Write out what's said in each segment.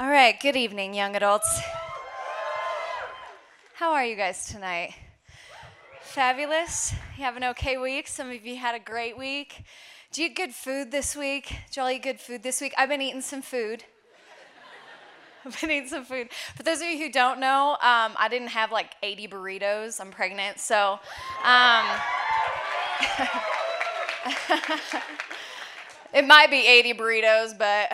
All right, good evening, young adults. How are you guys tonight? Fabulous. You have an okay week? Some of you had a great week. Did you eat good food this week? Jolly good food this week? I've been eating some food. I've been eating some food. For those of you who don't know, um, I didn't have like 80 burritos. I'm pregnant, so. Um, it might be 80 burritos, but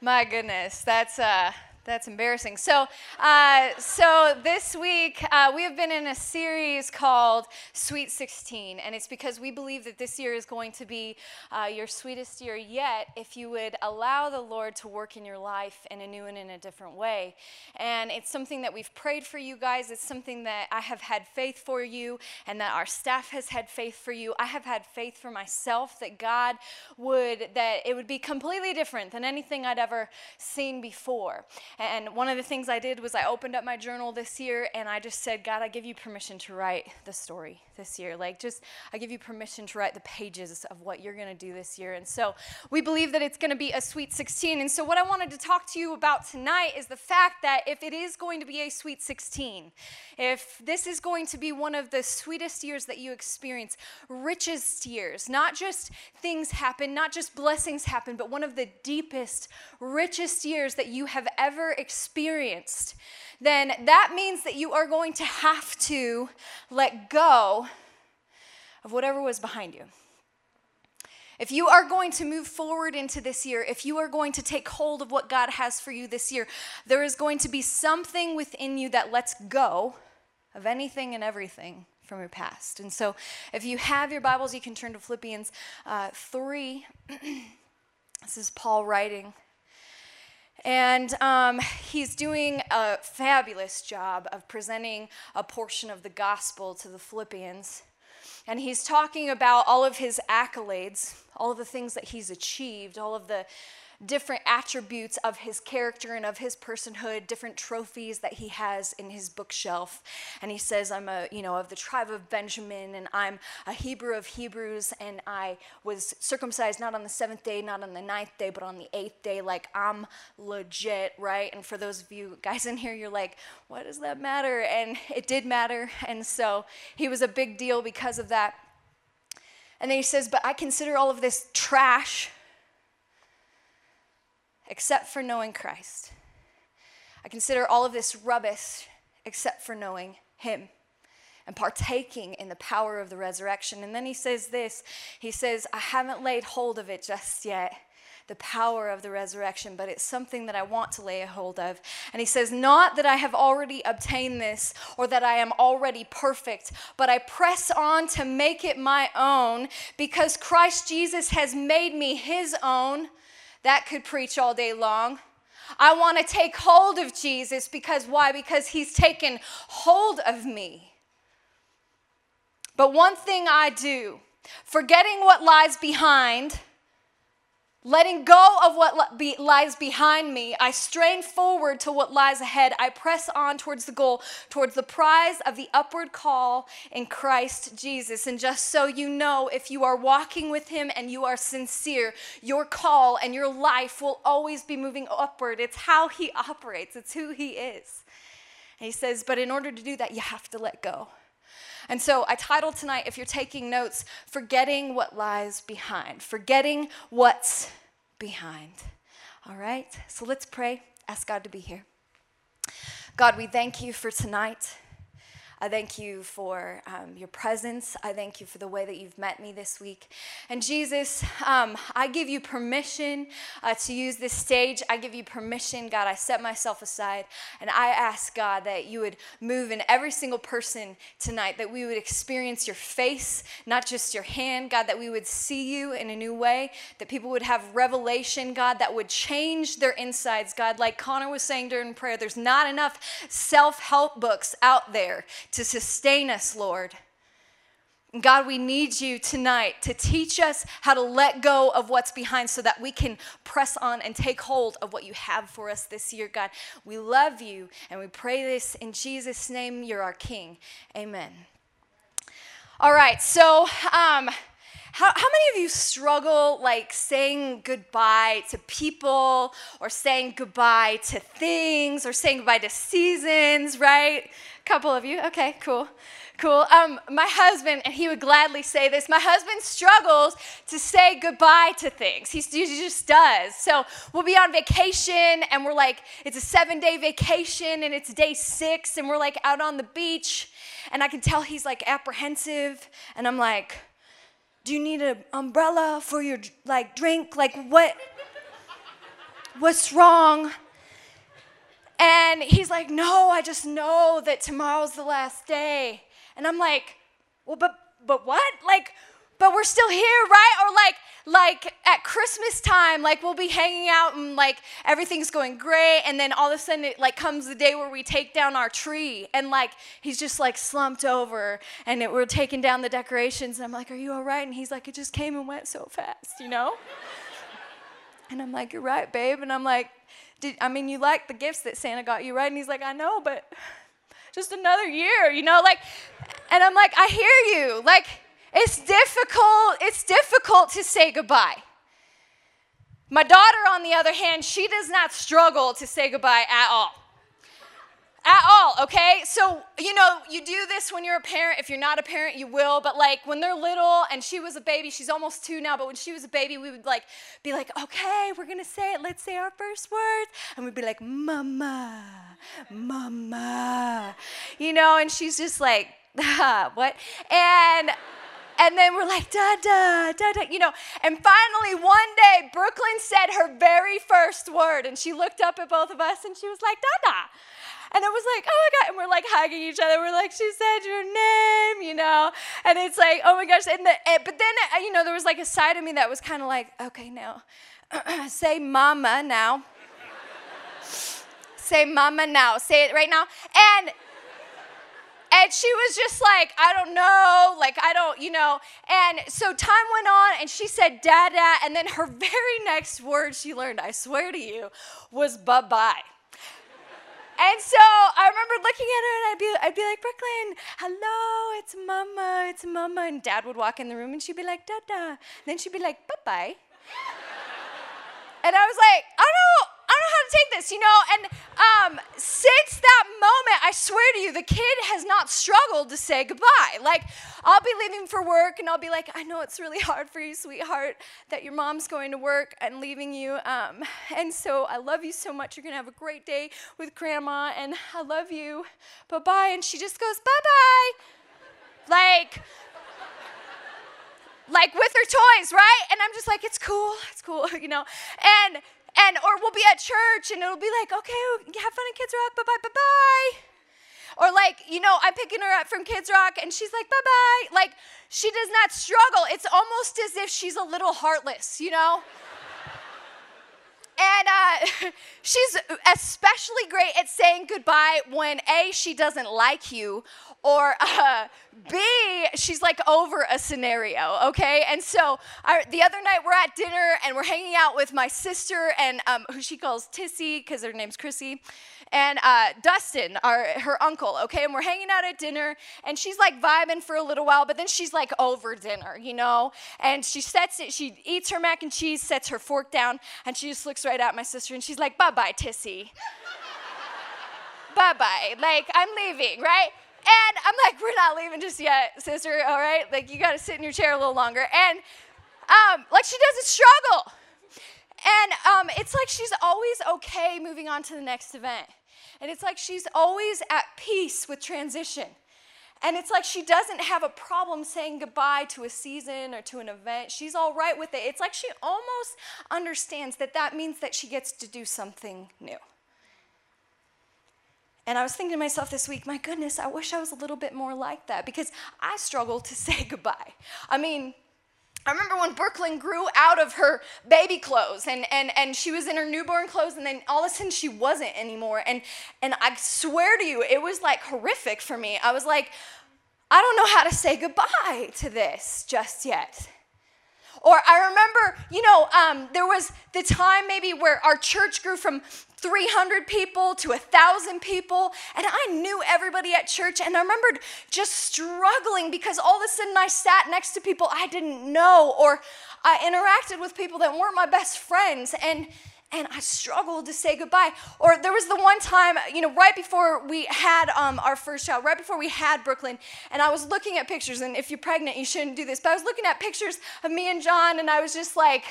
my goodness, that's uh, that's embarrassing. So, uh, so this week uh, we have been in a series called Sweet 16, and it's because we believe that this year is going to be uh, your sweetest year yet if you would allow the Lord to work in your life in a new and in a different way. And it's something that we've prayed for you guys. It's something that I have had faith for you, and that our staff has had faith for you. I have had faith for myself that God would that it would be completely different than anything I'd ever seen before. And one of the things I did was I opened up my journal this year and I just said, God, I give you permission to write the story this year. Like, just, I give you permission to write the pages of what you're going to do this year. And so we believe that it's going to be a sweet 16. And so, what I wanted to talk to you about tonight is the fact that if it is going to be a sweet 16, if this is going to be one of the sweetest years that you experience, richest years, not just things happen, not just blessings happen, but one of the deepest, richest years that you have ever experienced, then that means that you are going to have to let go of whatever was behind you. If you are going to move forward into this year, if you are going to take hold of what God has for you this year, there is going to be something within you that lets go of anything and everything from your past. And so, if you have your Bibles, you can turn to Philippians uh, 3. this is Paul writing. And um, he's doing a fabulous job of presenting a portion of the gospel to the Philippians. And he's talking about all of his accolades, all of the things that he's achieved, all of the different attributes of his character and of his personhood, different trophies that he has in his bookshelf. And he says, I'm a, you know, of the tribe of Benjamin, and I'm a Hebrew of Hebrews, and I was circumcised not on the seventh day, not on the ninth day, but on the eighth day. Like, I'm legit, right? And for those of you guys in here, you're like, what does that matter? And it did matter. And so he was a big deal because of that. And then he says, But I consider all of this trash except for knowing Christ. I consider all of this rubbish except for knowing Him and partaking in the power of the resurrection. And then he says this He says, I haven't laid hold of it just yet. The power of the resurrection, but it's something that I want to lay a hold of. And he says, Not that I have already obtained this or that I am already perfect, but I press on to make it my own because Christ Jesus has made me his own. That could preach all day long. I want to take hold of Jesus because why? Because he's taken hold of me. But one thing I do, forgetting what lies behind, Letting go of what lies behind me, I strain forward to what lies ahead. I press on towards the goal, towards the prize of the upward call in Christ Jesus. And just so you know, if you are walking with Him and you are sincere, your call and your life will always be moving upward. It's how He operates, it's who He is. And He says, but in order to do that, you have to let go. And so I titled tonight, if you're taking notes, Forgetting What Lies Behind. Forgetting What's Behind. All right? So let's pray. Ask God to be here. God, we thank you for tonight. I thank you for um, your presence. I thank you for the way that you've met me this week. And Jesus, um, I give you permission uh, to use this stage. I give you permission, God. I set myself aside and I ask, God, that you would move in every single person tonight, that we would experience your face, not just your hand, God, that we would see you in a new way, that people would have revelation, God, that would change their insides, God. Like Connor was saying during prayer, there's not enough self help books out there to sustain us, Lord. God, we need you tonight to teach us how to let go of what's behind so that we can press on and take hold of what you have for us this year, God. We love you and we pray this in Jesus' name. You're our King. Amen. All right, so um, how, how many of you struggle like saying goodbye to people or saying goodbye to things or saying goodbye to seasons, right? A couple of you. Okay, cool. Cool. Um, my husband, and he would gladly say this, my husband struggles to say goodbye to things. He, he just does. So we'll be on vacation, and we're like, it's a seven day vacation, and it's day six, and we're like out on the beach, and I can tell he's like apprehensive, and I'm like, do you need an umbrella for your like drink? Like what? What's wrong? And he's like, No, I just know that tomorrow's the last day. And I'm like, well, but but what? Like, but we're still here, right? Or like like at Christmas time, like we'll be hanging out and like everything's going great, and then all of a sudden it like comes the day where we take down our tree, and like he's just like slumped over, and it, we're taking down the decorations, and I'm like, "Are you all right?" And he's like, "It just came and went so fast," you know. and I'm like, "You're right, babe," and I'm like, "Did I mean you like the gifts that Santa got you, right?" And he's like, "I know, but." just another year, you know, like, and I'm like, I hear you. Like, it's difficult, it's difficult to say goodbye. My daughter, on the other hand, she does not struggle to say goodbye at all at all, okay? So, you know, you do this when you're a parent. If you're not a parent, you will. But like when they're little and she was a baby, she's almost two now, but when she was a baby, we would like be like, okay, we're gonna say it. Let's say our first words. And we'd be like, mama, mama. You know, and she's just like, what? And and then we're like, da da, da da, you know. And finally, one day, Brooklyn said her very first word, and she looked up at both of us and she was like, da da. And it was like, oh my God. And we're like hugging each other. We're like, she said your name, you know? And it's like, oh my gosh. And the, but then, uh, you know, there was like a side of me that was kind of like, okay, now, say mama now. say mama now. Say it right now. And, and she was just like, I don't know, like, I don't, you know. And so time went on, and she said, Dada. And then her very next word she learned, I swear to you, was bye bye. And so I remember looking at her and I'd be, I'd be like, Brooklyn, hello, it's mama, it's mama. And dad would walk in the room and she'd be like, Dada. then she'd be like, bye bye. and I was like, I don't to take this, you know? And um, since that moment, I swear to you, the kid has not struggled to say goodbye. Like, I'll be leaving for work and I'll be like, I know it's really hard for you, sweetheart, that your mom's going to work and leaving you. Um, and so I love you so much. You're going to have a great day with grandma and I love you. Bye bye. And she just goes, bye bye. Like, like with her toys, right? And I'm just like, it's cool, it's cool, you know. And and or we'll be at church and it'll be like, okay, have fun at Kids Rock, bye bye, bye bye. Or like, you know, I'm picking her up from Kids Rock and she's like, bye bye. Like, she does not struggle. It's almost as if she's a little heartless, you know? She's especially great at saying goodbye when A, she doesn't like you, or uh, B, she's like over a scenario, okay? And so I, the other night we're at dinner and we're hanging out with my sister and um, who she calls Tissy because her name's Chrissy and uh, Dustin, our, her uncle, okay? And we're hanging out at dinner, and she's like vibing for a little while, but then she's like over dinner, you know? And she sets it, she eats her mac and cheese, sets her fork down, and she just looks right at my sister, and she's like, bye bye, Tissy. bye bye. Like, I'm leaving, right? And I'm like, we're not leaving just yet, sister, all right? Like, you gotta sit in your chair a little longer. And, um, like, she doesn't struggle. And um, it's like she's always okay moving on to the next event. And it's like she's always at peace with transition. And it's like she doesn't have a problem saying goodbye to a season or to an event. She's all right with it. It's like she almost understands that that means that she gets to do something new. And I was thinking to myself this week, my goodness, I wish I was a little bit more like that because I struggle to say goodbye. I mean, I remember when Brooklyn grew out of her baby clothes and, and, and she was in her newborn clothes and then all of a sudden she wasn't anymore. And, and I swear to you, it was like horrific for me. I was like, I don't know how to say goodbye to this just yet. Or I remember, you know, um, there was the time maybe where our church grew from 300 people to 1,000 people. And I knew everybody at church. And I remembered just struggling because all of a sudden I sat next to people I didn't know or I interacted with people that weren't my best friends. And and I struggled to say goodbye. Or there was the one time, you know, right before we had um, our first child, right before we had Brooklyn, and I was looking at pictures. And if you're pregnant, you shouldn't do this. But I was looking at pictures of me and John, and I was just like,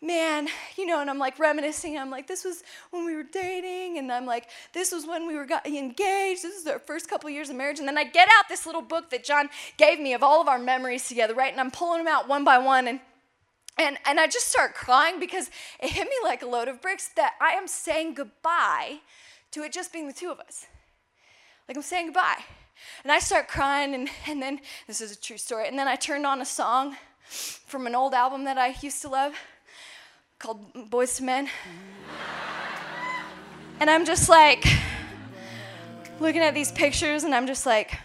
man, you know, and I'm like reminiscing. I'm like, this was when we were dating, and I'm like, this was when we were got engaged. This is our first couple years of marriage. And then I get out this little book that John gave me of all of our memories together, right? And I'm pulling them out one by one, and and, and I just start crying because it hit me like a load of bricks that I am saying goodbye to it just being the two of us. Like I'm saying goodbye. And I start crying, and, and then this is a true story. And then I turned on a song from an old album that I used to love called Boyz II Men. And I'm just like looking at these pictures, and I'm just like,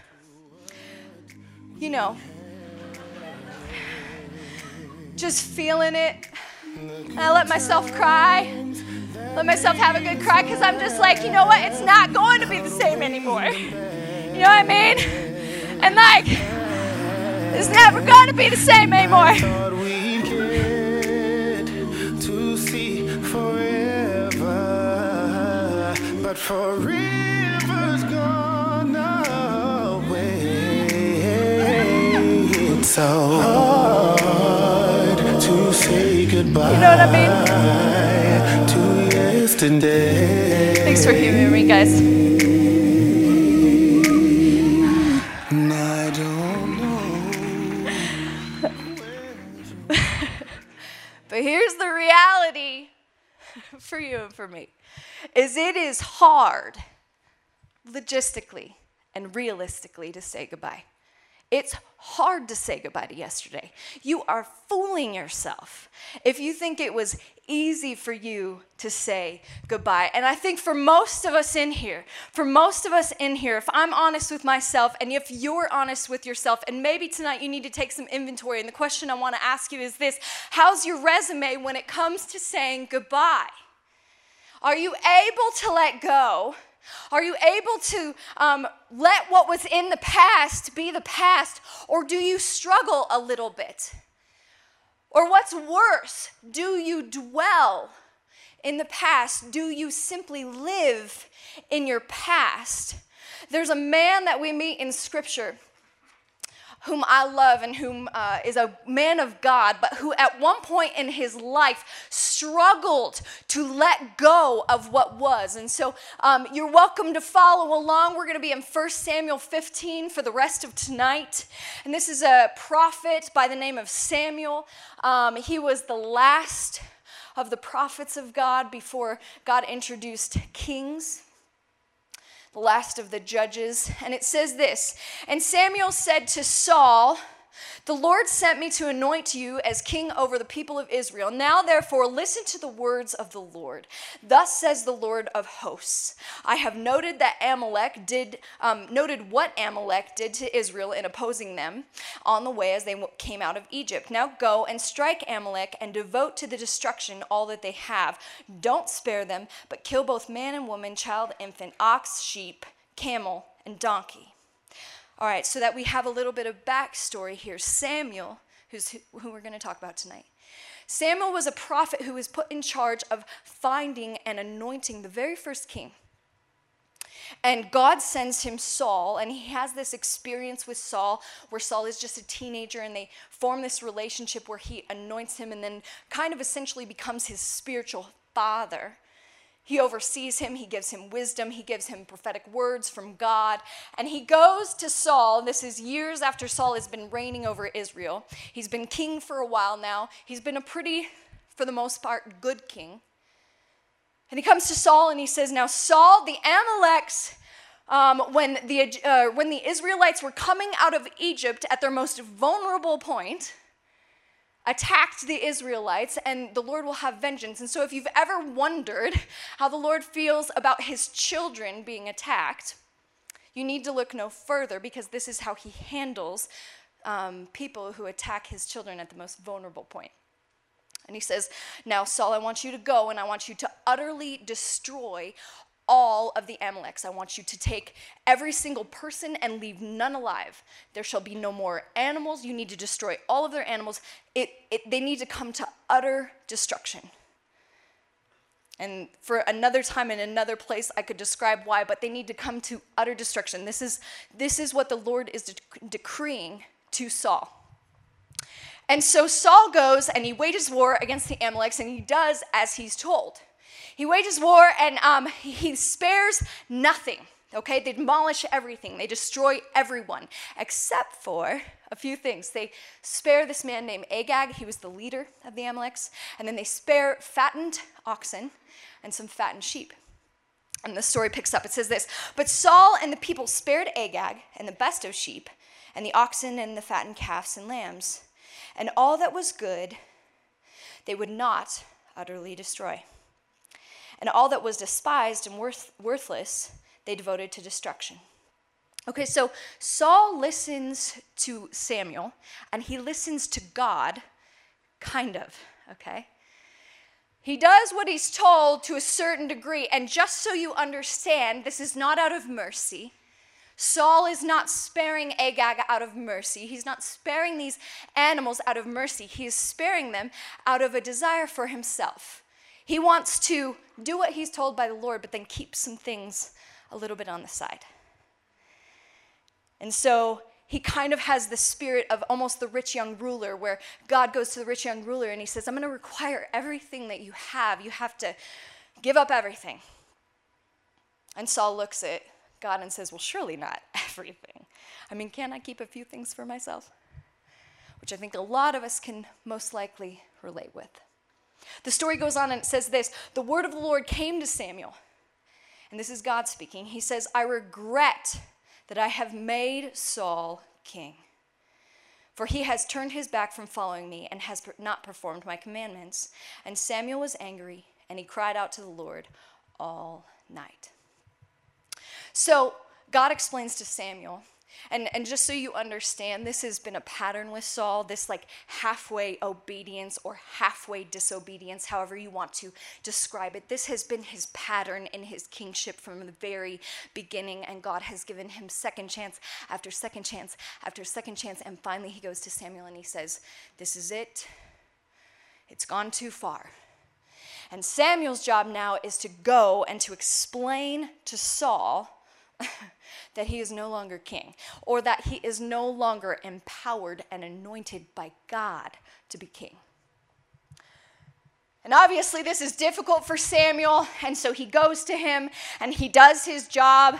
you know, just feeling it. And I let myself cry, let myself have a good cry because I'm just like, you know what? It's not going to be the same anymore. You know what I mean? And like, it's never going to be the same anymore. To see forever, but forever's gone away, It's so hard to say goodbye. You know what I mean? To yesterday. Thanks for hearing me, guys. For you and for me is it is hard logistically and realistically to say goodbye. It's hard to say goodbye to yesterday. You are fooling yourself if you think it was easy for you to say goodbye. And I think for most of us in here, for most of us in here, if I'm honest with myself and if you're honest with yourself, and maybe tonight you need to take some inventory, and the question I want to ask you is this How's your resume when it comes to saying goodbye? Are you able to let go? Are you able to um, let what was in the past be the past, or do you struggle a little bit? Or what's worse, do you dwell in the past? Do you simply live in your past? There's a man that we meet in Scripture whom I love and whom uh, is a man of God, but who at one point in his life struggled to let go of what was. And so um, you're welcome to follow along. We're going to be in 1 Samuel 15 for the rest of tonight. And this is a prophet by the name of Samuel. Um, he was the last of the prophets of God before God introduced kings last of the judges. And it says this And Samuel said to Saul, the Lord sent me to anoint you as king over the people of Israel. Now, therefore, listen to the words of the Lord. Thus says the Lord of hosts I have noted that Amalek did, um, noted what Amalek did to Israel in opposing them on the way as they came out of Egypt. Now go and strike Amalek and devote to the destruction all that they have. Don't spare them, but kill both man and woman, child, infant, ox, sheep, camel, and donkey. All right, so that we have a little bit of backstory here. Samuel, who's who we're going to talk about tonight. Samuel was a prophet who was put in charge of finding and anointing the very first king. And God sends him Saul, and he has this experience with Saul where Saul is just a teenager, and they form this relationship where he anoints him and then kind of essentially becomes his spiritual father. He oversees him, he gives him wisdom, he gives him prophetic words from God. And he goes to Saul, this is years after Saul has been reigning over Israel. He's been king for a while now. He's been a pretty, for the most part, good king. And he comes to Saul and he says, Now, Saul, the Amaleks, um, when, the, uh, when the Israelites were coming out of Egypt at their most vulnerable point, attacked the Israelites, and the Lord will have vengeance. And so, if you've ever wondered how the Lord feels about his children being attacked, you need to look no further because this is how he handles um, people who attack his children at the most vulnerable point. And he says, Now, Saul, I want you to go and I want you to utterly destroy all of the Amaleks. I want you to take every single person and leave none alive. There shall be no more animals. You need to destroy all of their animals. It, it, they need to come to utter destruction. And for another time in another place, I could describe why, but they need to come to utter destruction. This is, this is what the Lord is de- decreeing to Saul. And so Saul goes and he wages war against the Amaleks, and he does as he's told. He wages war and um, he spares nothing. Okay, they demolish everything, they destroy everyone, except for a few things. They spare this man named Agag, he was the leader of the Amaleks, and then they spare fattened oxen and some fattened sheep. And the story picks up. It says this But Saul and the people spared Agag and the best of sheep, and the oxen and the fattened calves and lambs, and all that was good they would not utterly destroy. And all that was despised and worth, worthless they devoted to destruction. Okay, so Saul listens to Samuel and he listens to God, kind of, okay? He does what he's told to a certain degree, and just so you understand, this is not out of mercy. Saul is not sparing Agag out of mercy. He's not sparing these animals out of mercy. He is sparing them out of a desire for himself. He wants to do what he's told by the Lord, but then keep some things a little bit on the side. And so he kind of has the spirit of almost the rich young ruler, where God goes to the rich young ruler and he says, I'm going to require everything that you have. You have to give up everything. And Saul looks at God and says, Well, surely not everything. I mean, can I keep a few things for myself? Which I think a lot of us can most likely relate with. The story goes on and it says this The word of the Lord came to Samuel. And this is God speaking. He says, I regret that I have made Saul king. For he has turned his back from following me and has not performed my commandments. And Samuel was angry, and he cried out to the Lord all night. So God explains to Samuel and, and just so you understand, this has been a pattern with Saul, this like halfway obedience or halfway disobedience, however you want to describe it. This has been his pattern in his kingship from the very beginning, and God has given him second chance after second chance after second chance. And finally, he goes to Samuel and he says, This is it. It's gone too far. And Samuel's job now is to go and to explain to Saul that he is no longer king, or that he is no longer empowered and anointed by God to be king. And obviously, this is difficult for Samuel, and so he goes to him and he does his job.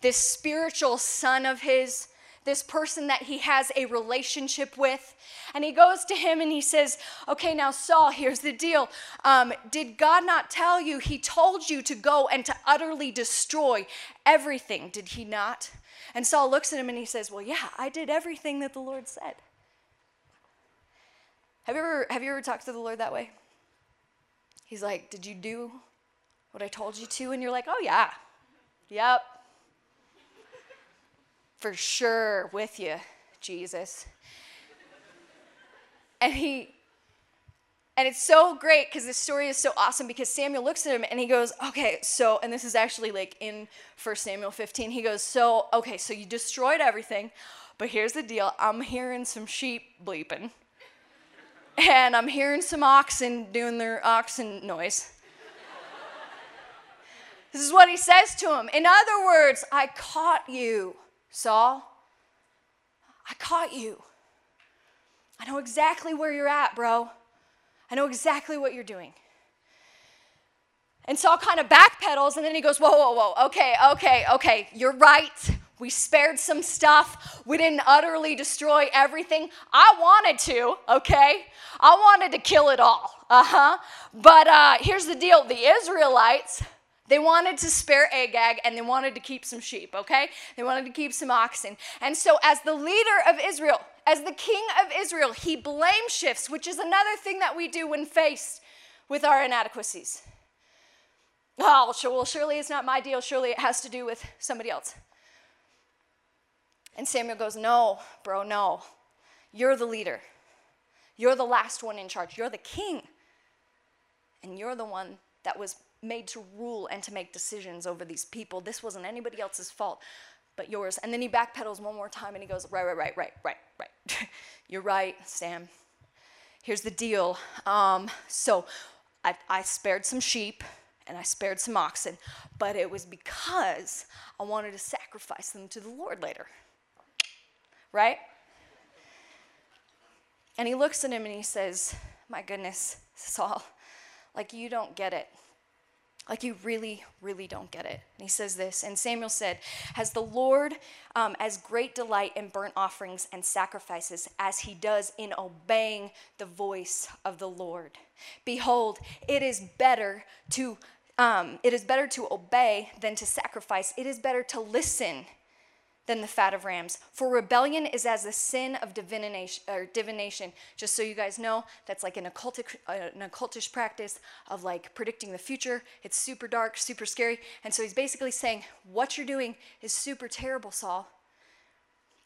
This spiritual son of his this person that he has a relationship with. And he goes to him and he says, Okay, now, Saul, here's the deal. Um, did God not tell you? He told you to go and to utterly destroy everything, did he not? And Saul looks at him and he says, Well, yeah, I did everything that the Lord said. Have you ever, have you ever talked to the Lord that way? He's like, Did you do what I told you to? And you're like, Oh, yeah. Yep, for sure with you, Jesus. And he, and it's so great because this story is so awesome because Samuel looks at him and he goes, okay, so, and this is actually like in 1 Samuel 15, he goes, so, okay, so you destroyed everything, but here's the deal I'm hearing some sheep bleeping, and I'm hearing some oxen doing their oxen noise. this is what he says to him. In other words, I caught you. Saul, I caught you. I know exactly where you're at, bro. I know exactly what you're doing. And Saul kind of backpedals and then he goes, Whoa, whoa, whoa. Okay, okay, okay. You're right. We spared some stuff. We didn't utterly destroy everything. I wanted to, okay? I wanted to kill it all. Uh huh. But uh, here's the deal the Israelites, they wanted to spare Agag and they wanted to keep some sheep, okay? They wanted to keep some oxen. And so, as the leader of Israel, as the king of Israel, he blame shifts, which is another thing that we do when faced with our inadequacies. Oh, well, surely it's not my deal. Surely it has to do with somebody else. And Samuel goes, No, bro, no. You're the leader. You're the last one in charge. You're the king. and you're the one that was made to rule and to make decisions over these people. This wasn't anybody else's fault but yours. And then he backpedals one more time and he goes, Right, right, right, right, right, right. You're right, Sam. Here's the deal. Um, so I, I spared some sheep and I spared some oxen, but it was because I wanted to sacrifice them to the Lord later. Right? And he looks at him and he says, My goodness, Saul, like you don't get it. Like you really, really don't get it. And he says this, and Samuel said, Has the Lord um, as great delight in burnt offerings and sacrifices as he does in obeying the voice of the Lord? Behold, it is better to um, it is better to obey than to sacrifice. It is better to listen than the fat of rams. For rebellion is as the sin of divination, or divination. Just so you guys know, that's like an occultic, uh, an occultish practice of like predicting the future. It's super dark, super scary. And so he's basically saying, what you're doing is super terrible, Saul.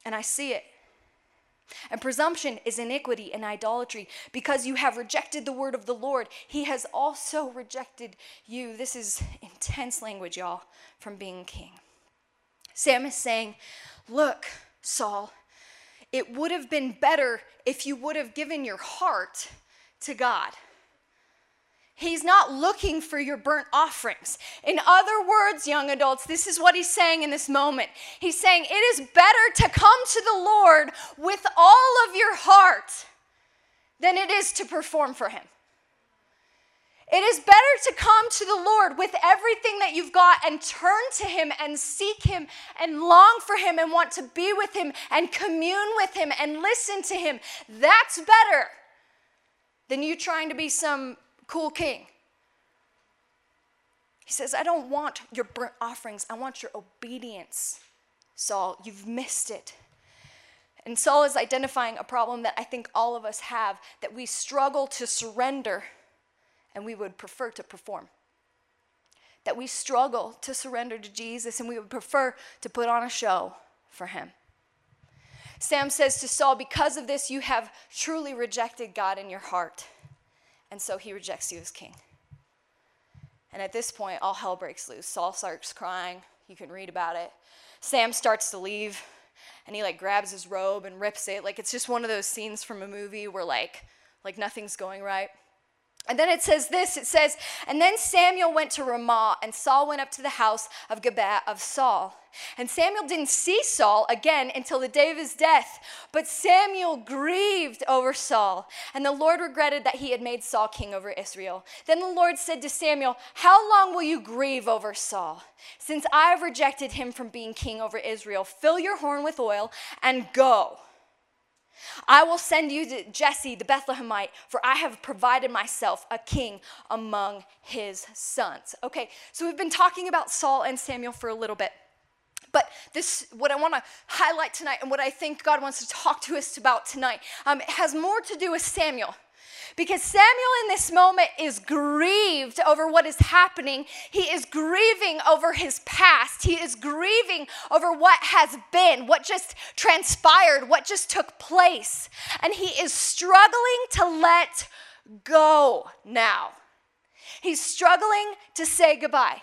And I see it. And presumption is iniquity and idolatry. Because you have rejected the word of the Lord, he has also rejected you. This is intense language, y'all, from being king. Sam is saying, Look, Saul, it would have been better if you would have given your heart to God. He's not looking for your burnt offerings. In other words, young adults, this is what he's saying in this moment. He's saying it is better to come to the Lord with all of your heart than it is to perform for him. It is better to come to the Lord with everything that you've got and turn to Him and seek Him and long for Him and want to be with Him and commune with Him and listen to Him. That's better than you trying to be some cool king. He says, I don't want your burnt offerings, I want your obedience. Saul, you've missed it. And Saul is identifying a problem that I think all of us have that we struggle to surrender and we would prefer to perform. That we struggle to surrender to Jesus and we would prefer to put on a show for him. Sam says to Saul, Because of this, you have truly rejected God in your heart. And so he rejects you as king. And at this point, all hell breaks loose. Saul starts crying. You can read about it. Sam starts to leave and he like grabs his robe and rips it. Like it's just one of those scenes from a movie where like like nothing's going right. And then it says this it says, And then Samuel went to Ramah, and Saul went up to the house of Gibeah of Saul. And Samuel didn't see Saul again until the day of his death. But Samuel grieved over Saul, and the Lord regretted that he had made Saul king over Israel. Then the Lord said to Samuel, How long will you grieve over Saul? Since I have rejected him from being king over Israel, fill your horn with oil and go. I will send you to Jesse the Bethlehemite, for I have provided myself a king among his sons. Okay, so we've been talking about Saul and Samuel for a little bit. But this, what I want to highlight tonight, and what I think God wants to talk to us about tonight, um, has more to do with Samuel. Because Samuel in this moment is grieved over what is happening. He is grieving over his past. He is grieving over what has been, what just transpired, what just took place. And he is struggling to let go now. He's struggling to say goodbye.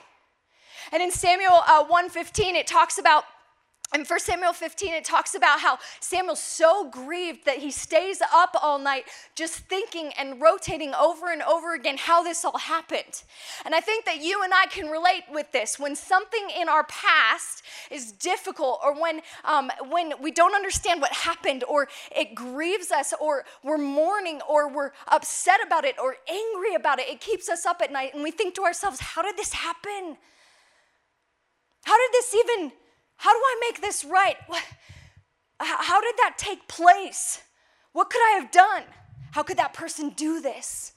And in Samuel uh, 115, it talks about in 1 Samuel 15, it talks about how Samuel's so grieved that he stays up all night just thinking and rotating over and over again how this all happened. And I think that you and I can relate with this. When something in our past is difficult, or when, um, when we don't understand what happened, or it grieves us, or we're mourning, or we're upset about it, or angry about it, it keeps us up at night and we think to ourselves, how did this happen? How did this even how do I make this right? How did that take place? What could I have done? How could that person do this?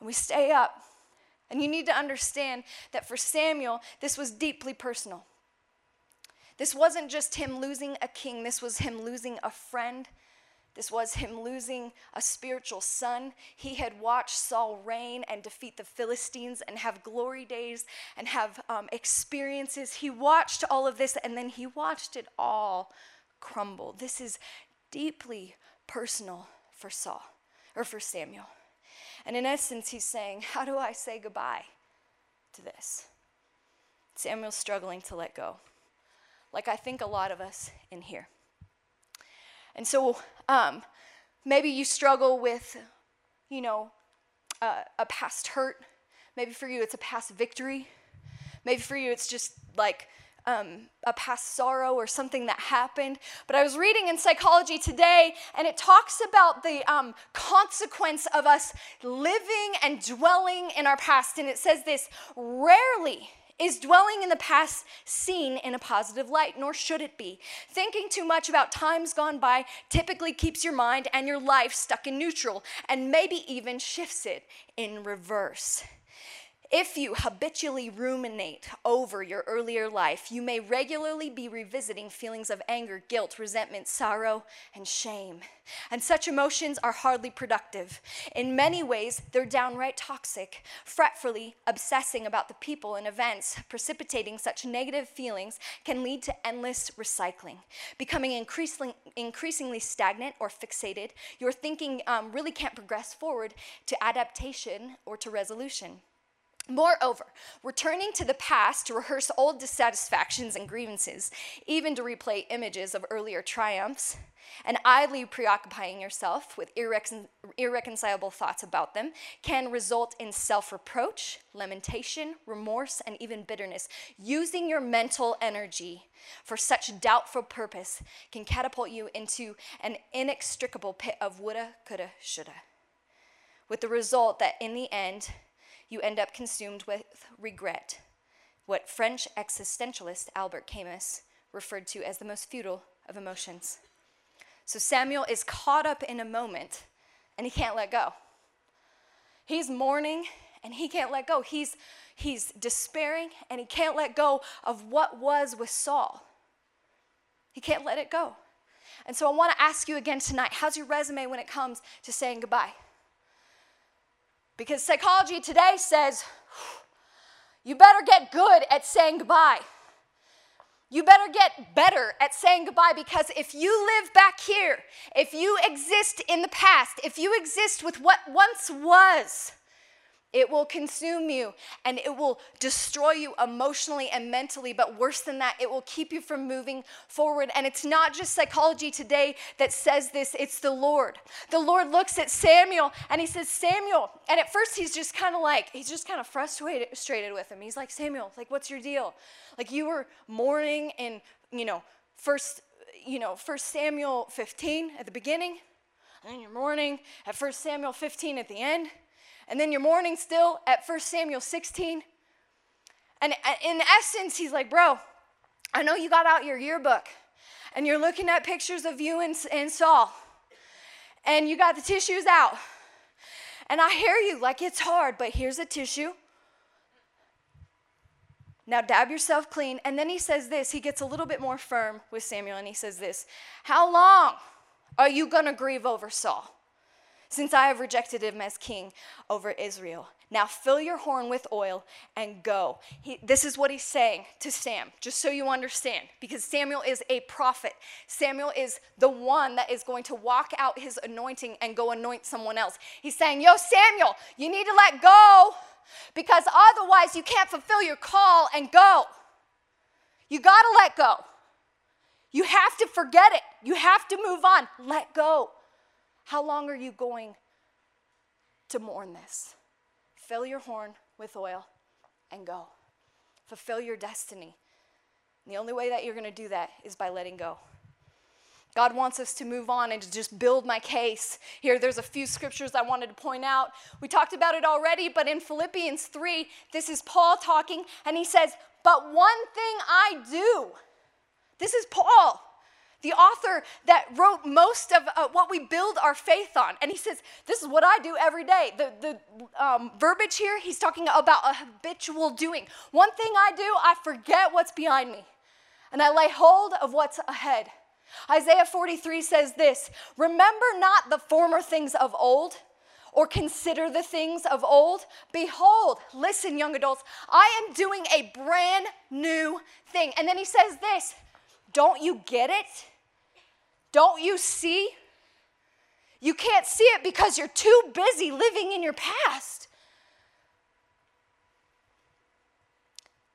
And we stay up. And you need to understand that for Samuel, this was deeply personal. This wasn't just him losing a king, this was him losing a friend, this was him losing a spiritual son. He had watched Saul reign and defeat the Philistines and have glory days and have um, experiences. He watched all of this and then he watched it all crumble. This is deeply personal for Saul or for Samuel. And in essence, he's saying, How do I say goodbye to this? Samuel's struggling to let go, like I think a lot of us in here. And so um, maybe you struggle with, you know, uh, a past hurt. Maybe for you it's a past victory. Maybe for you it's just like um, a past sorrow or something that happened. But I was reading in psychology today, and it talks about the um, consequence of us living and dwelling in our past. And it says this rarely is dwelling in the past seen in a positive light, nor should it be. Thinking too much about times gone by typically keeps your mind and your life stuck in neutral, and maybe even shifts it in reverse. If you habitually ruminate over your earlier life, you may regularly be revisiting feelings of anger, guilt, resentment, sorrow, and shame. And such emotions are hardly productive. In many ways, they're downright toxic. Fretfully obsessing about the people and events precipitating such negative feelings can lead to endless recycling. Becoming increasingly, increasingly stagnant or fixated, your thinking um, really can't progress forward to adaptation or to resolution. Moreover, returning to the past to rehearse old dissatisfactions and grievances, even to replay images of earlier triumphs, and idly preoccupying yourself with irrecon- irreconcilable thoughts about them, can result in self reproach, lamentation, remorse, and even bitterness. Using your mental energy for such doubtful purpose can catapult you into an inextricable pit of woulda, coulda, shoulda. With the result that in the end, you end up consumed with regret, what French existentialist Albert Camus referred to as the most futile of emotions. So Samuel is caught up in a moment and he can't let go. He's mourning and he can't let go. He's, he's despairing and he can't let go of what was with Saul. He can't let it go. And so I want to ask you again tonight how's your resume when it comes to saying goodbye? Because psychology today says you better get good at saying goodbye. You better get better at saying goodbye because if you live back here, if you exist in the past, if you exist with what once was, it will consume you and it will destroy you emotionally and mentally. But worse than that, it will keep you from moving forward. And it's not just psychology today that says this, it's the Lord. The Lord looks at Samuel and he says, Samuel. And at first, he's just kind of like, he's just kind of frustrated, with him. He's like, Samuel, like, what's your deal? Like, you were mourning in, you know, first, you know, first Samuel 15 at the beginning, and then you're mourning at first Samuel 15 at the end and then you're mourning still at 1 Samuel 16. And uh, in essence, he's like, Bro, I know you got out your yearbook and you're looking at pictures of you and, and Saul, and you got the tissues out. And I hear you, like it's hard, but here's a tissue. Now dab yourself clean. And then he says this, he gets a little bit more firm with Samuel, and he says this How long are you gonna grieve over Saul? Since I have rejected him as king over Israel. Now fill your horn with oil and go. He, this is what he's saying to Sam, just so you understand, because Samuel is a prophet. Samuel is the one that is going to walk out his anointing and go anoint someone else. He's saying, Yo, Samuel, you need to let go because otherwise you can't fulfill your call and go. You got to let go. You have to forget it. You have to move on. Let go. How long are you going to mourn this? Fill your horn with oil and go. Fulfill your destiny. And the only way that you're going to do that is by letting go. God wants us to move on and to just build my case. Here, there's a few scriptures I wanted to point out. We talked about it already, but in Philippians 3, this is Paul talking, and he says, But one thing I do. This is Paul the author that wrote most of uh, what we build our faith on. And he says, This is what I do every day. The, the um, verbiage here, he's talking about a habitual doing. One thing I do, I forget what's behind me, and I lay hold of what's ahead. Isaiah 43 says this Remember not the former things of old or consider the things of old? Behold, listen, young adults, I am doing a brand new thing. And then he says this Don't you get it? Don't you see? You can't see it because you're too busy living in your past.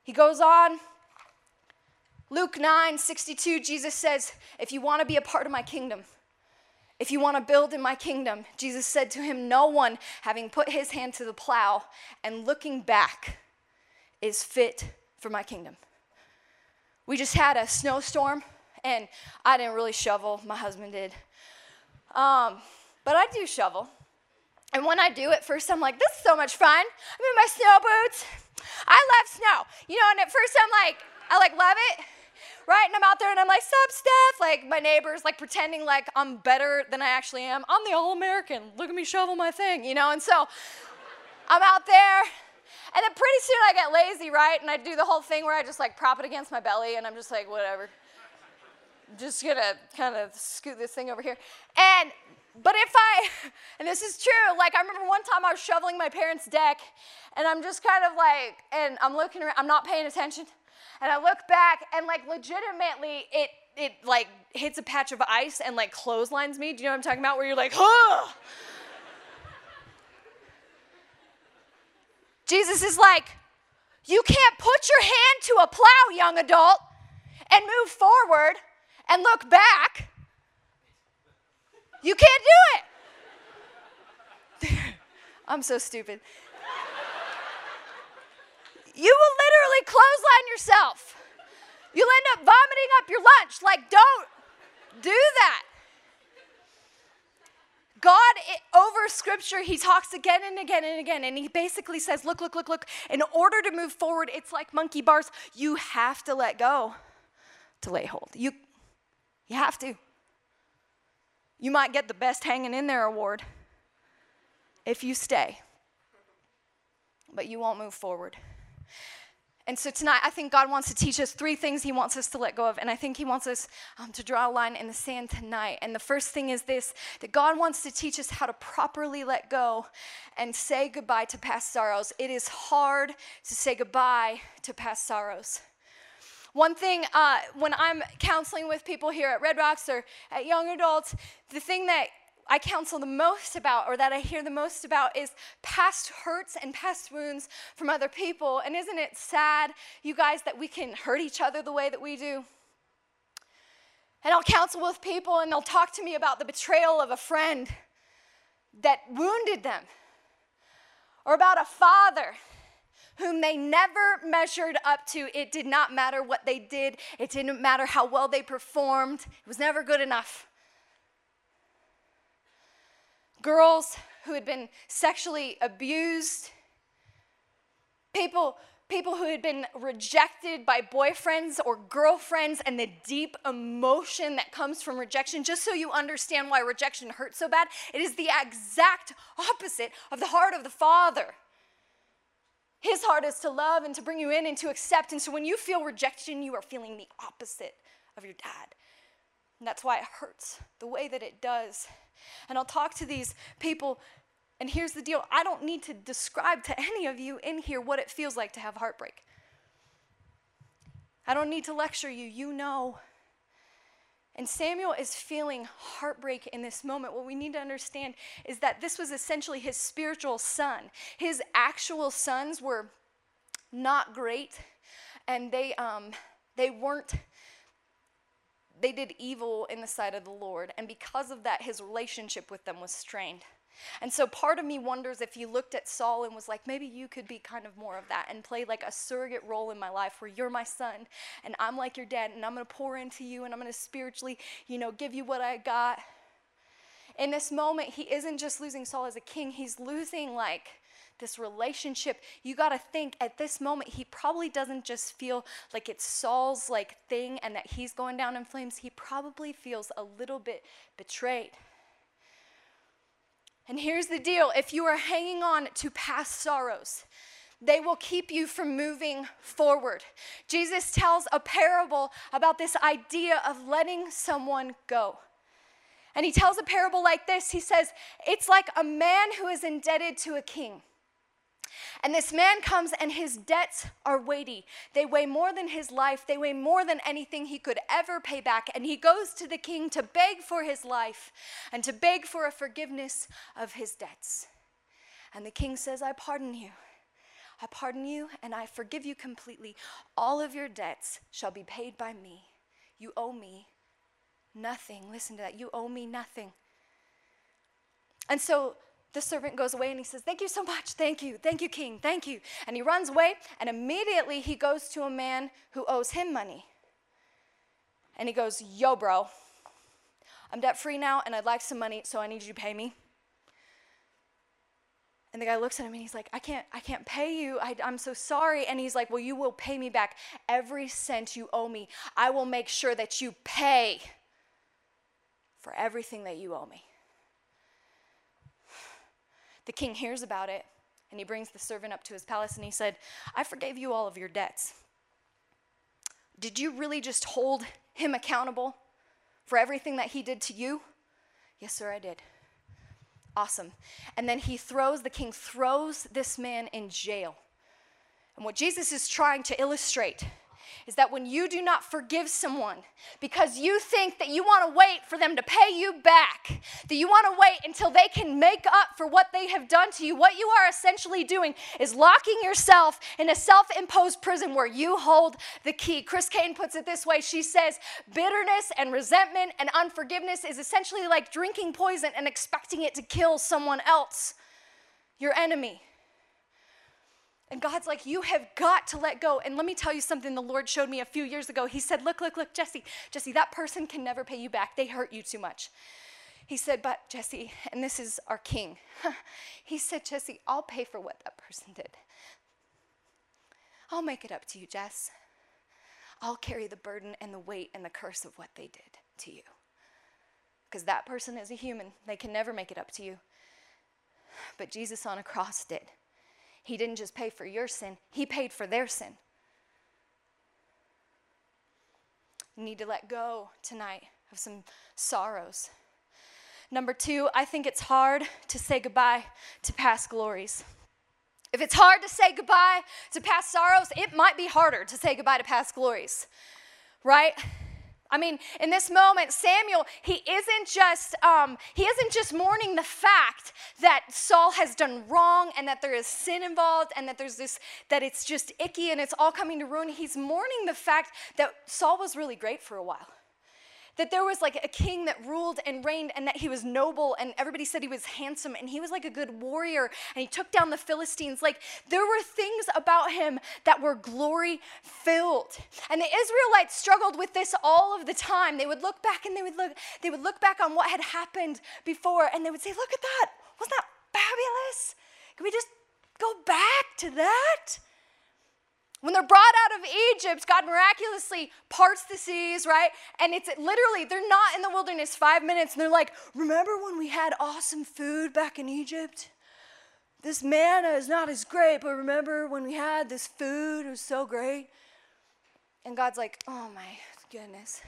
He goes on. Luke 9 62, Jesus says, If you want to be a part of my kingdom, if you want to build in my kingdom, Jesus said to him, No one, having put his hand to the plow and looking back, is fit for my kingdom. We just had a snowstorm, and I didn't really shovel, my husband did. Um, but I do shovel. And when I do it, first I'm like, this is so much fun. I'm in my snow boots. I love snow. You know, and at first I'm like, I like love it right? And I'm out there and I'm like, sup, Steph? Like, my neighbor's like pretending like I'm better than I actually am. I'm the All American. Look at me shovel my thing, you know? And so I'm out there. And then pretty soon I get lazy, right? And I do the whole thing where I just like prop it against my belly and I'm just like, whatever. Just gonna kind of scoot this thing over here. And but if I, and this is true, like I remember one time I was shoveling my parents' deck, and I'm just kind of like, and I'm looking around, I'm not paying attention. And I look back and like legitimately it it like hits a patch of ice and like clotheslines me. Do you know what I'm talking about? Where you're like, huh. Jesus is like, you can't put your hand to a plow, young adult, and move forward and look back. You can't do it. I'm so stupid. You will literally clothesline yourself. You'll end up vomiting up your lunch. Like, don't do that. God, over scripture, he talks again and again and again, and he basically says, Look, look, look, look. In order to move forward, it's like monkey bars. You have to let go to lay hold. You, you have to. You might get the best hanging in there award if you stay, but you won't move forward. And so tonight, I think God wants to teach us three things He wants us to let go of. And I think He wants us um, to draw a line in the sand tonight. And the first thing is this that God wants to teach us how to properly let go and say goodbye to past sorrows. It is hard to say goodbye to past sorrows. One thing, uh, when I'm counseling with people here at Red Rocks or at young adults, the thing that I counsel the most about, or that I hear the most about, is past hurts and past wounds from other people. And isn't it sad, you guys, that we can hurt each other the way that we do? And I'll counsel with people, and they'll talk to me about the betrayal of a friend that wounded them, or about a father whom they never measured up to. It did not matter what they did, it didn't matter how well they performed, it was never good enough girls who had been sexually abused, people, people who had been rejected by boyfriends or girlfriends, and the deep emotion that comes from rejection. Just so you understand why rejection hurts so bad, it is the exact opposite of the heart of the Father. His heart is to love and to bring you in and to accept. And so when you feel rejection, you are feeling the opposite of your dad. And that's why it hurts the way that it does. And I'll talk to these people, and here's the deal I don't need to describe to any of you in here what it feels like to have heartbreak. I don't need to lecture you, you know. And Samuel is feeling heartbreak in this moment. What we need to understand is that this was essentially his spiritual son. His actual sons were not great, and they, um, they weren't they did evil in the sight of the Lord, and because of that, his relationship with them was strained. And so part of me wonders if he looked at Saul and was like, maybe you could be kind of more of that and play like a surrogate role in my life where you're my son and I'm like your dad and I'm going to pour into you and I'm going to spiritually, you know, give you what I got. In this moment, he isn't just losing Saul as a king, he's losing like this relationship, you got to think at this moment, he probably doesn't just feel like it's Saul's like thing and that he's going down in flames. He probably feels a little bit betrayed. And here's the deal if you are hanging on to past sorrows, they will keep you from moving forward. Jesus tells a parable about this idea of letting someone go. And he tells a parable like this He says, It's like a man who is indebted to a king. And this man comes, and his debts are weighty. They weigh more than his life, they weigh more than anything he could ever pay back. And he goes to the king to beg for his life and to beg for a forgiveness of his debts. And the king says, I pardon you. I pardon you and I forgive you completely. All of your debts shall be paid by me. You owe me nothing. Listen to that. You owe me nothing. And so the servant goes away and he says, Thank you so much. Thank you. Thank you, king. Thank you. And he runs away and immediately he goes to a man who owes him money. And he goes, Yo, bro, I'm debt free now and I'd like some money, so I need you to pay me. And the guy looks at him and he's like, I can't, I can't pay you. I, am so sorry. And he's like, Well, you will pay me back every cent you owe me. I will make sure that you pay for everything that you owe me. The king hears about it and he brings the servant up to his palace and he said, I forgave you all of your debts. Did you really just hold him accountable for everything that he did to you? Yes, sir, I did. Awesome. And then he throws, the king throws this man in jail. And what Jesus is trying to illustrate is that when you do not forgive someone because you think that you want to wait for them to pay you back, that you want to wait until they can make up for what they have done to you, what you are essentially doing is locking yourself in a self imposed prison where you hold the key. Chris Caine puts it this way she says, bitterness and resentment and unforgiveness is essentially like drinking poison and expecting it to kill someone else, your enemy. And God's like, You have got to let go. And let me tell you something the Lord showed me a few years ago. He said, Look, look, look, Jesse, Jesse, that person can never pay you back. They hurt you too much. He said, But Jesse, and this is our king, he said, Jesse, I'll pay for what that person did. I'll make it up to you, Jess. I'll carry the burden and the weight and the curse of what they did to you. Because that person is a human, they can never make it up to you. But Jesus on a cross did. He didn't just pay for your sin, He paid for their sin. You need to let go tonight of some sorrows. Number two, I think it's hard to say goodbye to past glories. If it's hard to say goodbye to past sorrows, it might be harder to say goodbye to past glories, right? I mean, in this moment, Samuel, he isn't just um, he isn't just mourning the fact that Saul has done wrong and that there is sin involved and that there's this that it's just icky and it's all coming to ruin. He's mourning the fact that Saul was really great for a while that there was like a king that ruled and reigned and that he was noble and everybody said he was handsome and he was like a good warrior and he took down the Philistines. Like there were things about him that were glory filled. And the Israelites struggled with this all of the time. They would look back and they would look they would look back on what had happened before and they would say, "Look at that. Wasn't that fabulous? Can we just go back to that?" When they're brought out of Egypt, God miraculously parts the seas, right? And it's literally, they're not in the wilderness five minutes and they're like, Remember when we had awesome food back in Egypt? This manna is not as great, but remember when we had this food? It was so great. And God's like, Oh my goodness.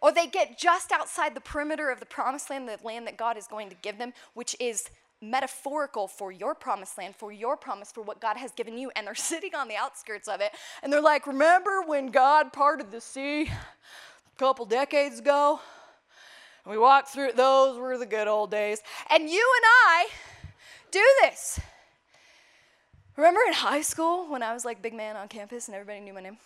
Or they get just outside the perimeter of the promised land, the land that God is going to give them, which is metaphorical for your promised land, for your promise, for what God has given you. And they're sitting on the outskirts of it. And they're like, Remember when God parted the sea a couple decades ago? We walked through it. Those were the good old days. And you and I do this. Remember in high school when I was like big man on campus and everybody knew my name?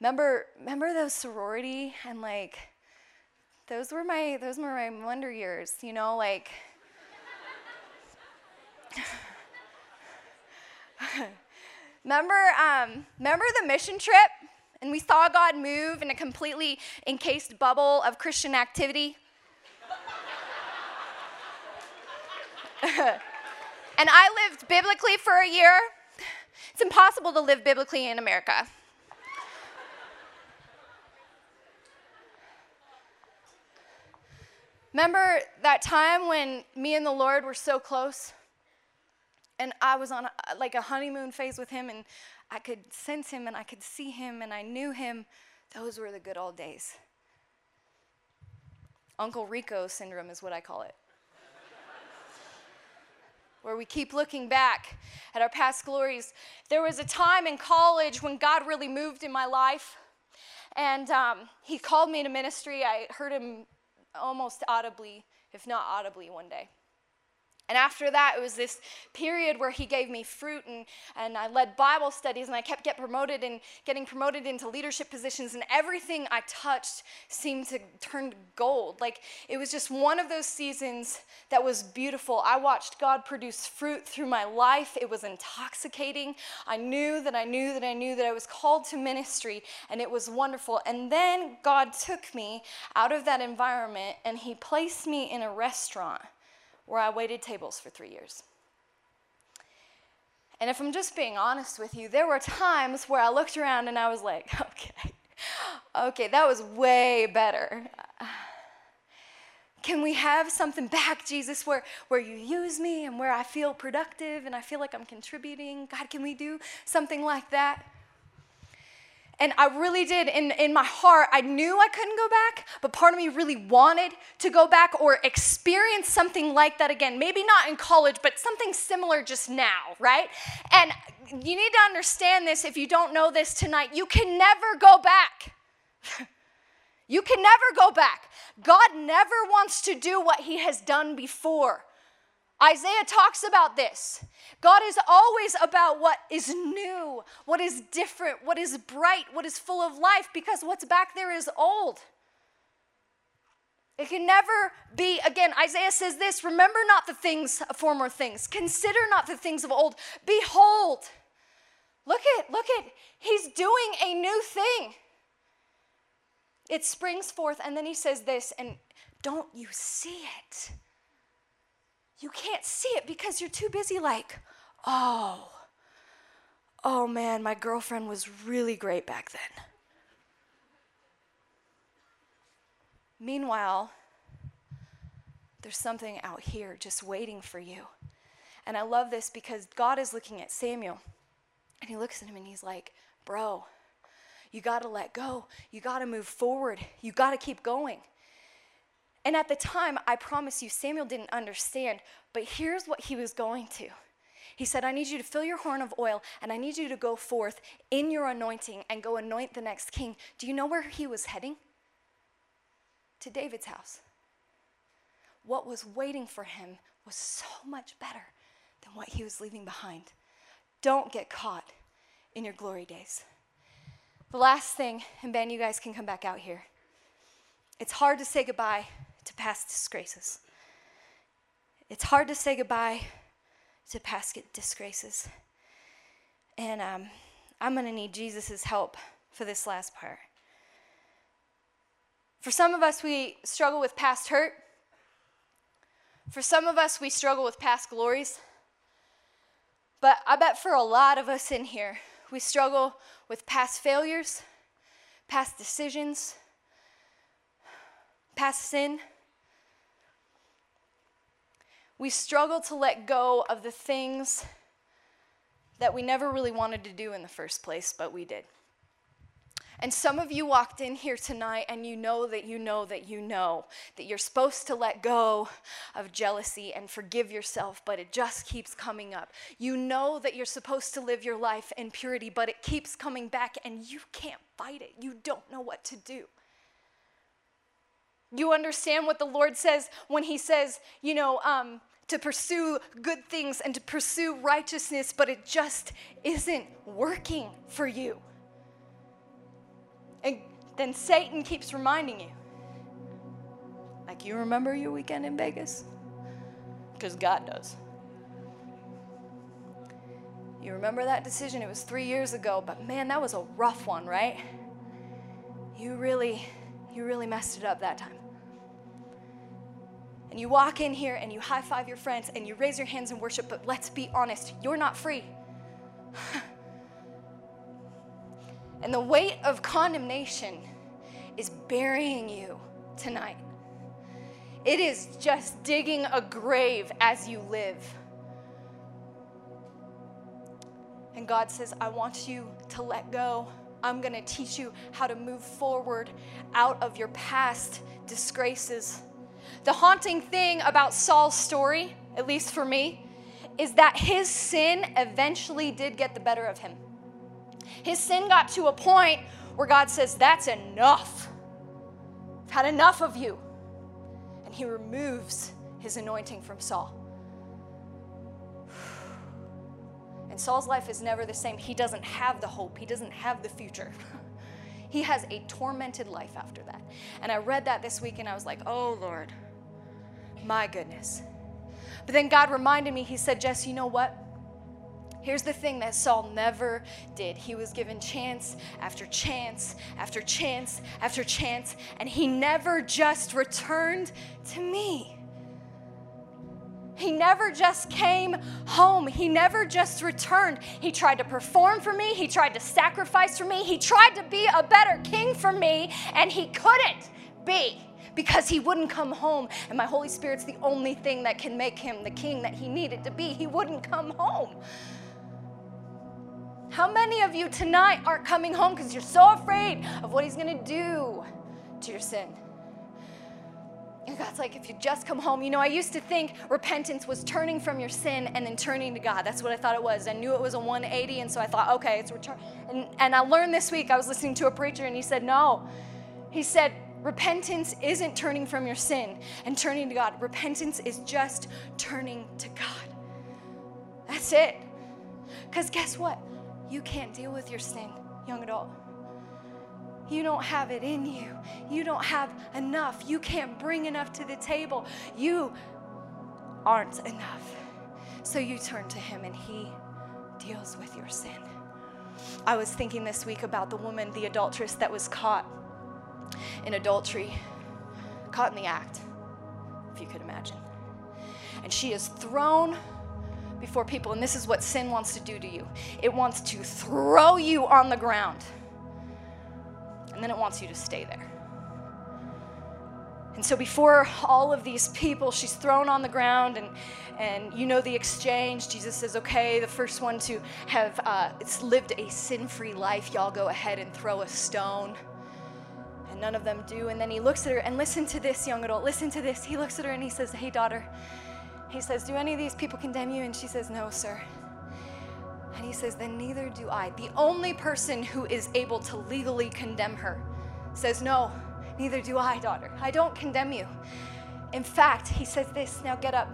Remember, remember those sorority and like those were my those were my wonder years, you know, like remember um, remember the mission trip and we saw God move in a completely encased bubble of Christian activity? and I lived biblically for a year. It's impossible to live biblically in America. Remember that time when me and the Lord were so close? And I was on a, like a honeymoon phase with Him, and I could sense Him and I could see Him and I knew Him. Those were the good old days. Uncle Rico syndrome is what I call it. where we keep looking back at our past glories. There was a time in college when God really moved in my life, and um, He called me to ministry. I heard Him almost audibly, if not audibly, one day. And after that, it was this period where he gave me fruit, and, and I led Bible studies, and I kept getting promoted and getting promoted into leadership positions, and everything I touched seemed to turn to gold. Like it was just one of those seasons that was beautiful. I watched God produce fruit through my life. It was intoxicating. I knew that I knew that I knew that I was called to ministry, and it was wonderful. And then God took me out of that environment, and He placed me in a restaurant where I waited tables for three years. And if I'm just being honest with you, there were times where I looked around and I was like, okay, okay, that was way better. Can we have something back, Jesus, where, where you use me and where I feel productive and I feel like I'm contributing? God, can we do something like that? And I really did, in, in my heart, I knew I couldn't go back, but part of me really wanted to go back or experience something like that again. Maybe not in college, but something similar just now, right? And you need to understand this if you don't know this tonight. You can never go back. you can never go back. God never wants to do what he has done before. Isaiah talks about this. God is always about what is new, what is different, what is bright, what is full of life, because what's back there is old. It can never be, again, Isaiah says this remember not the things former things, consider not the things of old. Behold, look at, look at, he's doing a new thing. It springs forth, and then he says this, and don't you see it? You can't see it because you're too busy, like, oh, oh man, my girlfriend was really great back then. Meanwhile, there's something out here just waiting for you. And I love this because God is looking at Samuel and he looks at him and he's like, Bro, you got to let go. You got to move forward. You got to keep going. And at the time, I promise you, Samuel didn't understand, but here's what he was going to. He said, I need you to fill your horn of oil, and I need you to go forth in your anointing and go anoint the next king. Do you know where he was heading? To David's house. What was waiting for him was so much better than what he was leaving behind. Don't get caught in your glory days. The last thing, and Ben, you guys can come back out here. It's hard to say goodbye to past disgraces. It's hard to say goodbye to past disgraces. And um, I'm going to need Jesus' help for this last part. For some of us, we struggle with past hurt. For some of us, we struggle with past glories. But I bet for a lot of us in here, we struggle with past failures, past decisions, past sin we struggle to let go of the things that we never really wanted to do in the first place, but we did. And some of you walked in here tonight and you know that you know that you know that you're supposed to let go of jealousy and forgive yourself, but it just keeps coming up. You know that you're supposed to live your life in purity, but it keeps coming back and you can't fight it. You don't know what to do. You understand what the Lord says when He says, you know, um, to pursue good things and to pursue righteousness, but it just isn't working for you. And then Satan keeps reminding you. Like, you remember your weekend in Vegas? Because God does. You remember that decision? It was three years ago, but man, that was a rough one, right? You really, you really messed it up that time and you walk in here and you high five your friends and you raise your hands in worship, but let's be honest, you're not free. and the weight of condemnation is burying you tonight. It is just digging a grave as you live. And God says, I want you to let go. I'm going to teach you how to move forward out of your past disgraces the haunting thing about Saul's story, at least for me, is that his sin eventually did get the better of him. His sin got to a point where God says, That's enough. I've had enough of you. And he removes his anointing from Saul. And Saul's life is never the same. He doesn't have the hope, he doesn't have the future. he has a tormented life after that. And I read that this week and I was like, oh Lord, my goodness. But then God reminded me, He said, Jess, you know what? Here's the thing that Saul never did. He was given chance after chance after chance after chance, and he never just returned to me. He never just came home. He never just returned. He tried to perform for me. He tried to sacrifice for me. He tried to be a better king for me, and he couldn't be because he wouldn't come home. And my Holy Spirit's the only thing that can make him the king that he needed to be. He wouldn't come home. How many of you tonight aren't coming home because you're so afraid of what he's going to do to your sin? And God's like, if you just come home, you know, I used to think repentance was turning from your sin and then turning to God. That's what I thought it was. I knew it was a 180, and so I thought, okay, it's return. And, and I learned this week, I was listening to a preacher, and he said, no. He said, repentance isn't turning from your sin and turning to God. Repentance is just turning to God. That's it. Because guess what? You can't deal with your sin, young adult. You don't have it in you. You don't have enough. You can't bring enough to the table. You aren't enough. So you turn to Him and He deals with your sin. I was thinking this week about the woman, the adulteress that was caught in adultery, caught in the act, if you could imagine. And she is thrown before people, and this is what sin wants to do to you it wants to throw you on the ground and then it wants you to stay there. And so before all of these people, she's thrown on the ground, and, and you know the exchange. Jesus says, Okay, the first one to have uh, it's lived a sin free life, y'all go ahead and throw a stone. And none of them do. And then he looks at her, and listen to this, young adult, listen to this. He looks at her and he says, Hey, daughter, he says, Do any of these people condemn you? And she says, No, sir. And he says, Then neither do I. The only person who is able to legally condemn her says, No, neither do I, daughter. I don't condemn you. In fact, he says this now get up.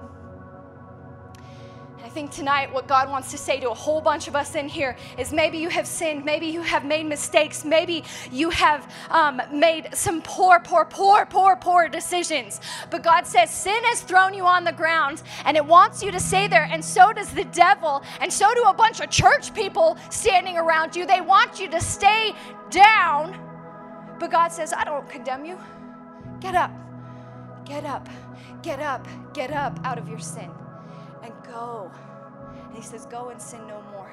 I think tonight what God wants to say to a whole bunch of us in here is maybe you have sinned, maybe you have made mistakes, maybe you have um, made some poor, poor, poor, poor, poor decisions. But God says sin has thrown you on the ground and it wants you to stay there, and so does the devil, and so do a bunch of church people standing around you. They want you to stay down. But God says, I don't condemn you. Get up, get up, get up, get up out of your sin and go. And he says, Go and sin no more.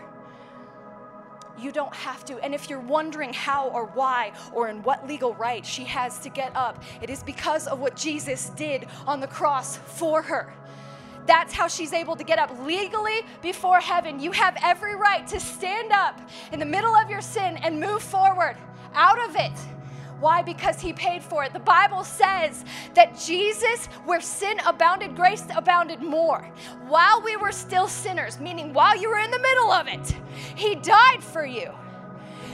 You don't have to. And if you're wondering how or why or in what legal right she has to get up, it is because of what Jesus did on the cross for her. That's how she's able to get up legally before heaven. You have every right to stand up in the middle of your sin and move forward out of it why? Because he paid for it. The Bible says that Jesus, where sin abounded, grace abounded more. While we were still sinners, meaning while you were in the middle of it, he died for you.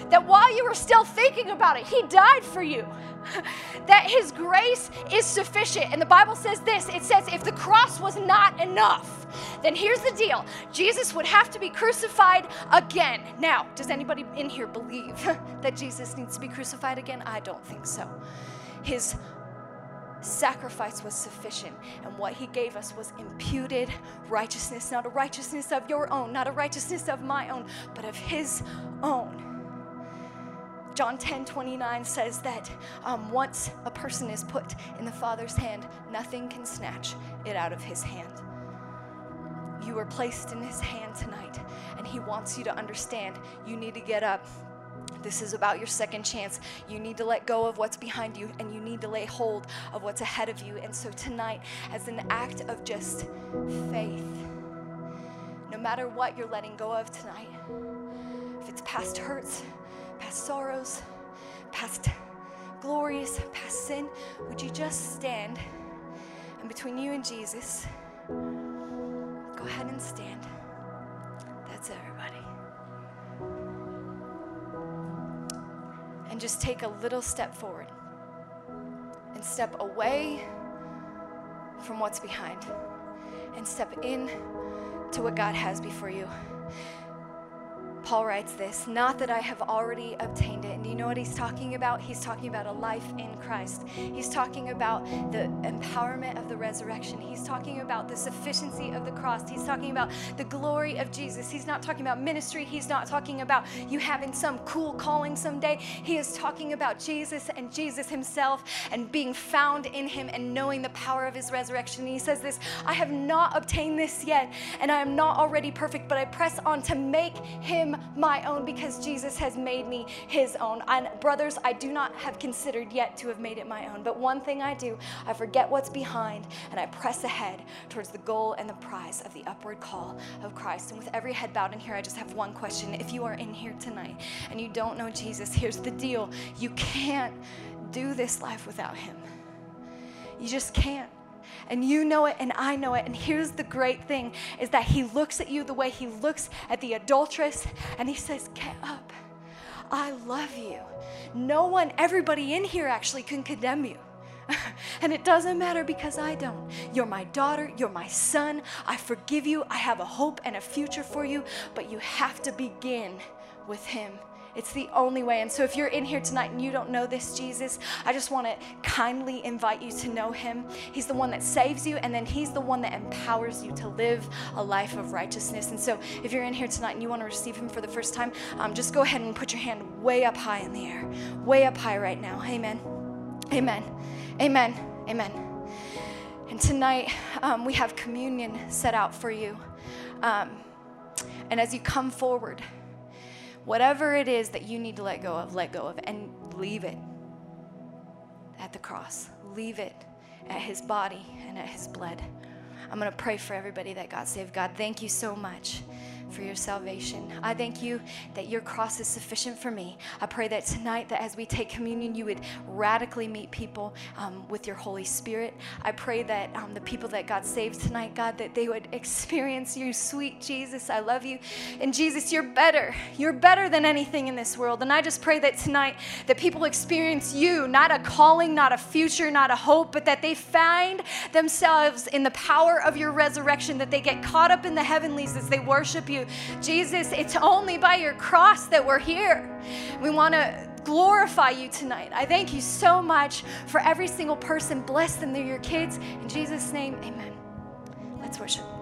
That while you were still thinking about it, he died for you. that his grace is sufficient. And the Bible says this it says, if the cross was not enough, then here's the deal Jesus would have to be crucified again. Now, does anybody in here believe that Jesus needs to be crucified again? I don't think so. His sacrifice was sufficient, and what he gave us was imputed righteousness, not a righteousness of your own, not a righteousness of my own, but of his own. John 10 29 says that um, once a person is put in the Father's hand, nothing can snatch it out of his hand. You were placed in his hand tonight, and he wants you to understand you need to get up. This is about your second chance. You need to let go of what's behind you and you need to lay hold of what's ahead of you. And so, tonight, as an act of just faith, no matter what you're letting go of tonight, if it's past hurts, past sorrows, past glories, past sin, would you just stand and between you and Jesus, go go ahead and stand. That's everybody. And just take a little step forward and step away from what's behind and step in to what God has before you. Paul writes this Not that I have already obtained it. And you know what he's talking about? He's talking about a life in Christ. He's talking about the empowerment of the resurrection. He's talking about the sufficiency of the cross. He's talking about the glory of Jesus. He's not talking about ministry. He's not talking about you having some cool calling someday. He is talking about Jesus and Jesus himself and being found in him and knowing the power of his resurrection. And he says this I have not obtained this yet, and I am not already perfect, but I press on to make him my own because Jesus has made me his own. And brothers, I do not have considered yet to have made it my own. But one thing I do, I forget what's behind and I press ahead towards the goal and the prize of the upward call of Christ. And with every head bowed in here, I just have one question. If you are in here tonight and you don't know Jesus, here's the deal you can't do this life without him. You just can't and you know it and I know it. And here's the great thing is that he looks at you the way he looks at the adulteress and he says, "Get up. I love you." No one, everybody in here actually can condemn you. and it doesn't matter because I don't. You're my daughter, you're my son. I forgive you. I have a hope and a future for you, but you have to begin with him it's the only way. And so, if you're in here tonight and you don't know this Jesus, I just want to kindly invite you to know him. He's the one that saves you, and then he's the one that empowers you to live a life of righteousness. And so, if you're in here tonight and you want to receive him for the first time, um, just go ahead and put your hand way up high in the air, way up high right now. Amen. Amen. Amen. Amen. And tonight, um, we have communion set out for you. Um, and as you come forward, Whatever it is that you need to let go of, let go of and leave it at the cross. Leave it at his body and at his blood. I'm going to pray for everybody that got saved. God, thank you so much for your salvation. I thank you that your cross is sufficient for me. I pray that tonight, that as we take communion, you would radically meet people um, with your Holy Spirit. I pray that um, the people that God saved tonight, God, that they would experience you, sweet Jesus. I love you. And Jesus, you're better. You're better than anything in this world. And I just pray that tonight, that people experience you, not a calling, not a future, not a hope, but that they find themselves in the power of your resurrection, that they get caught up in the heavenlies as they worship Jesus, it's only by your cross that we're here. We want to glorify you tonight. I thank you so much for every single person. Bless them, they're your kids. In Jesus' name, amen. Let's worship.